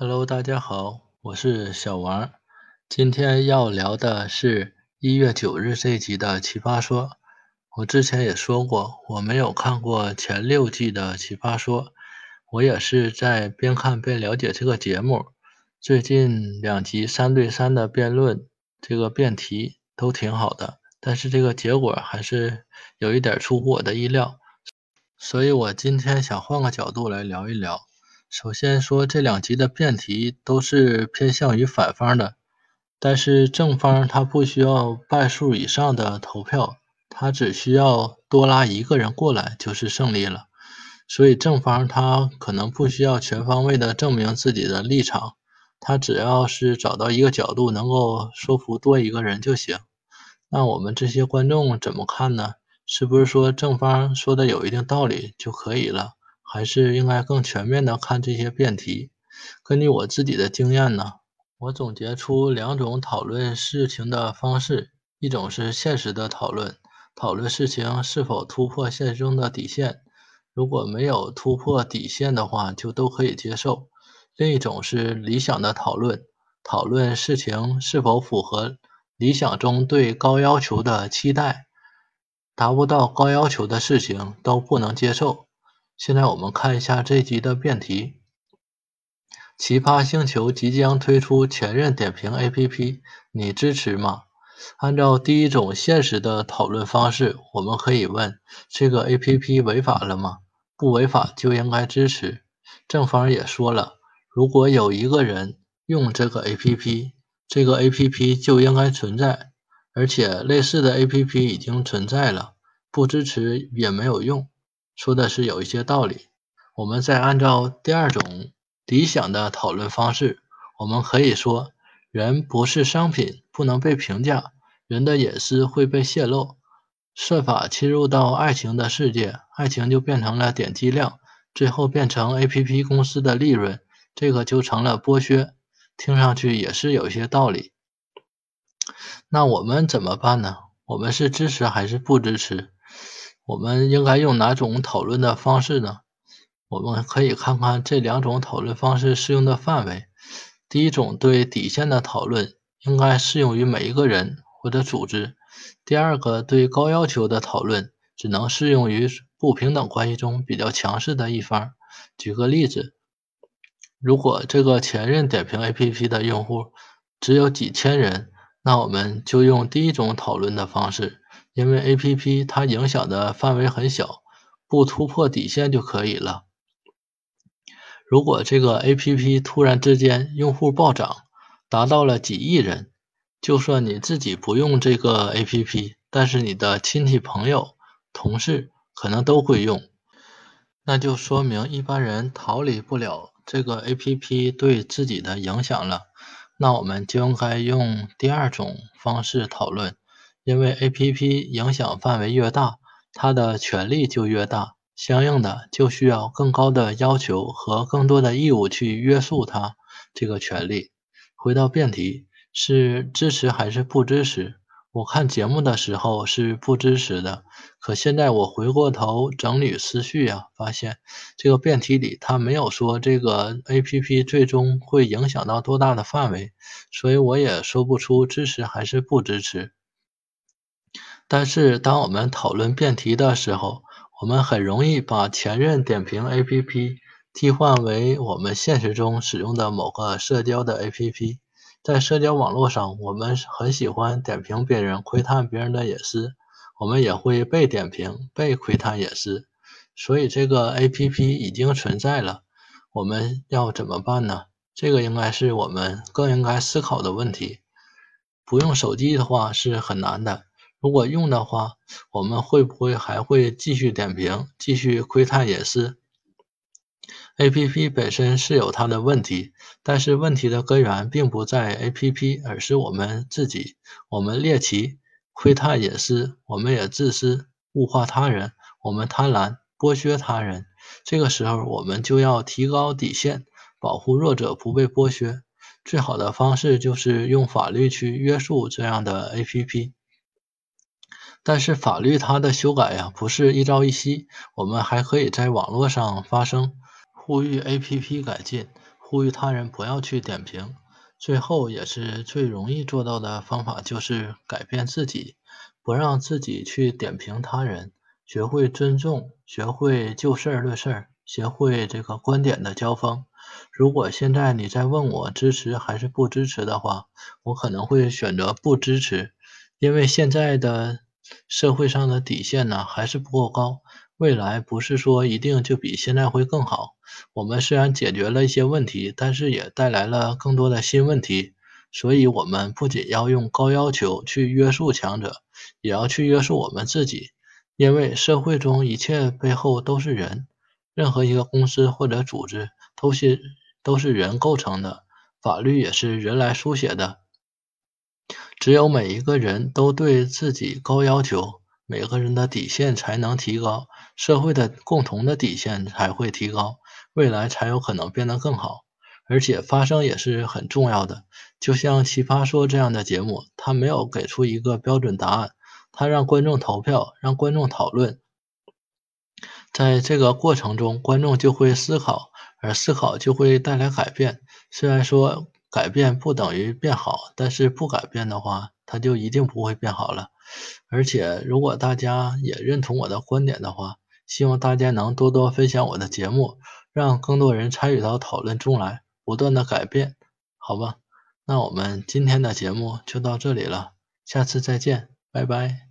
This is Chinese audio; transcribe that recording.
Hello，大家好，我是小王。今天要聊的是一月九日这一集的《奇葩说》。我之前也说过，我没有看过前六季的《奇葩说》，我也是在边看边了解这个节目。最近两集三对三的辩论，这个辩题都挺好的，但是这个结果还是有一点出乎我的意料，所以我今天想换个角度来聊一聊。首先说，这两集的辩题都是偏向于反方的，但是正方他不需要半数以上的投票，他只需要多拉一个人过来就是胜利了。所以正方他可能不需要全方位的证明自己的立场，他只要是找到一个角度能够说服多一个人就行。那我们这些观众怎么看呢？是不是说正方说的有一定道理就可以了？还是应该更全面的看这些辩题。根据我自己的经验呢，我总结出两种讨论事情的方式：一种是现实的讨论，讨论事情是否突破现实中的底线，如果没有突破底线的话，就都可以接受；另一种是理想的讨论，讨论事情是否符合理想中对高要求的期待，达不到高要求的事情都不能接受。现在我们看一下这集的辩题：奇葩星球即将推出前任点评 APP，你支持吗？按照第一种现实的讨论方式，我们可以问：这个 APP 违法了吗？不违法就应该支持。正方也说了，如果有一个人用这个 APP，这个 APP 就应该存在，而且类似的 APP 已经存在了，不支持也没有用。说的是有一些道理，我们再按照第二种理想的讨论方式，我们可以说，人不是商品，不能被评价，人的隐私会被泄露，设法侵入到爱情的世界，爱情就变成了点击量，最后变成 APP 公司的利润，这个就成了剥削，听上去也是有一些道理。那我们怎么办呢？我们是支持还是不支持？我们应该用哪种讨论的方式呢？我们可以看看这两种讨论方式适用的范围。第一种对底线的讨论应该适用于每一个人或者组织；第二个对高要求的讨论只能适用于不平等关系中比较强势的一方。举个例子，如果这个前任点评 APP 的用户只有几千人，那我们就用第一种讨论的方式。因为 A P P 它影响的范围很小，不突破底线就可以了。如果这个 A P P 突然之间用户暴涨，达到了几亿人，就算你自己不用这个 A P P，但是你的亲戚朋友、同事可能都会用，那就说明一般人逃离不了这个 A P P 对自己的影响了。那我们就应该用第二种方式讨论。因为 A P P 影响范围越大，它的权力就越大，相应的就需要更高的要求和更多的义务去约束它这个权利。回到辩题，是支持还是不支持？我看节目的时候是不支持的，可现在我回过头整理思绪啊，发现这个辩题里他没有说这个 A P P 最终会影响到多大的范围，所以我也说不出支持还是不支持。但是，当我们讨论辩题的时候，我们很容易把前任点评 APP 替换为我们现实中使用的某个社交的 APP。在社交网络上，我们很喜欢点评别人、窥探别人的隐私，我们也会被点评、被窥探隐私。所以，这个 APP 已经存在了，我们要怎么办呢？这个应该是我们更应该思考的问题。不用手机的话是很难的。如果用的话，我们会不会还会继续点评、继续窥探隐私？A P P 本身是有它的问题，但是问题的根源并不在 A P P，而是我们自己。我们猎奇、窥探隐私，我们也自私、物化他人，我们贪婪、剥削他人。这个时候，我们就要提高底线，保护弱者不被剥削。最好的方式就是用法律去约束这样的 A P P。但是法律它的修改呀，不是一朝一夕。我们还可以在网络上发声，呼吁 APP 改进，呼吁他人不要去点评。最后也是最容易做到的方法，就是改变自己，不让自己去点评他人，学会尊重，学会就事论事，学会这个观点的交锋。如果现在你在问我支持还是不支持的话，我可能会选择不支持，因为现在的社会上的底线呢还是不够高，未来不是说一定就比现在会更好。我们虽然解决了一些问题，但是也带来了更多的新问题，所以我们不仅要用高要求去约束强者，也要去约束我们自己，因为社会中一切背后都是人，任何一个公司或者组织都是都是人构成的，法律也是人来书写的，只有每一个人都对自己高要求，每个人的底线才能提高，社会的共同的底线才会提高。未来才有可能变得更好，而且发声也是很重要的。就像奇葩说这样的节目，它没有给出一个标准答案，它让观众投票，让观众讨论。在这个过程中，观众就会思考，而思考就会带来改变。虽然说改变不等于变好，但是不改变的话，它就一定不会变好了。而且，如果大家也认同我的观点的话，希望大家能多多分享我的节目。让更多人参与到讨论中来，不断的改变，好吧？那我们今天的节目就到这里了，下次再见，拜拜。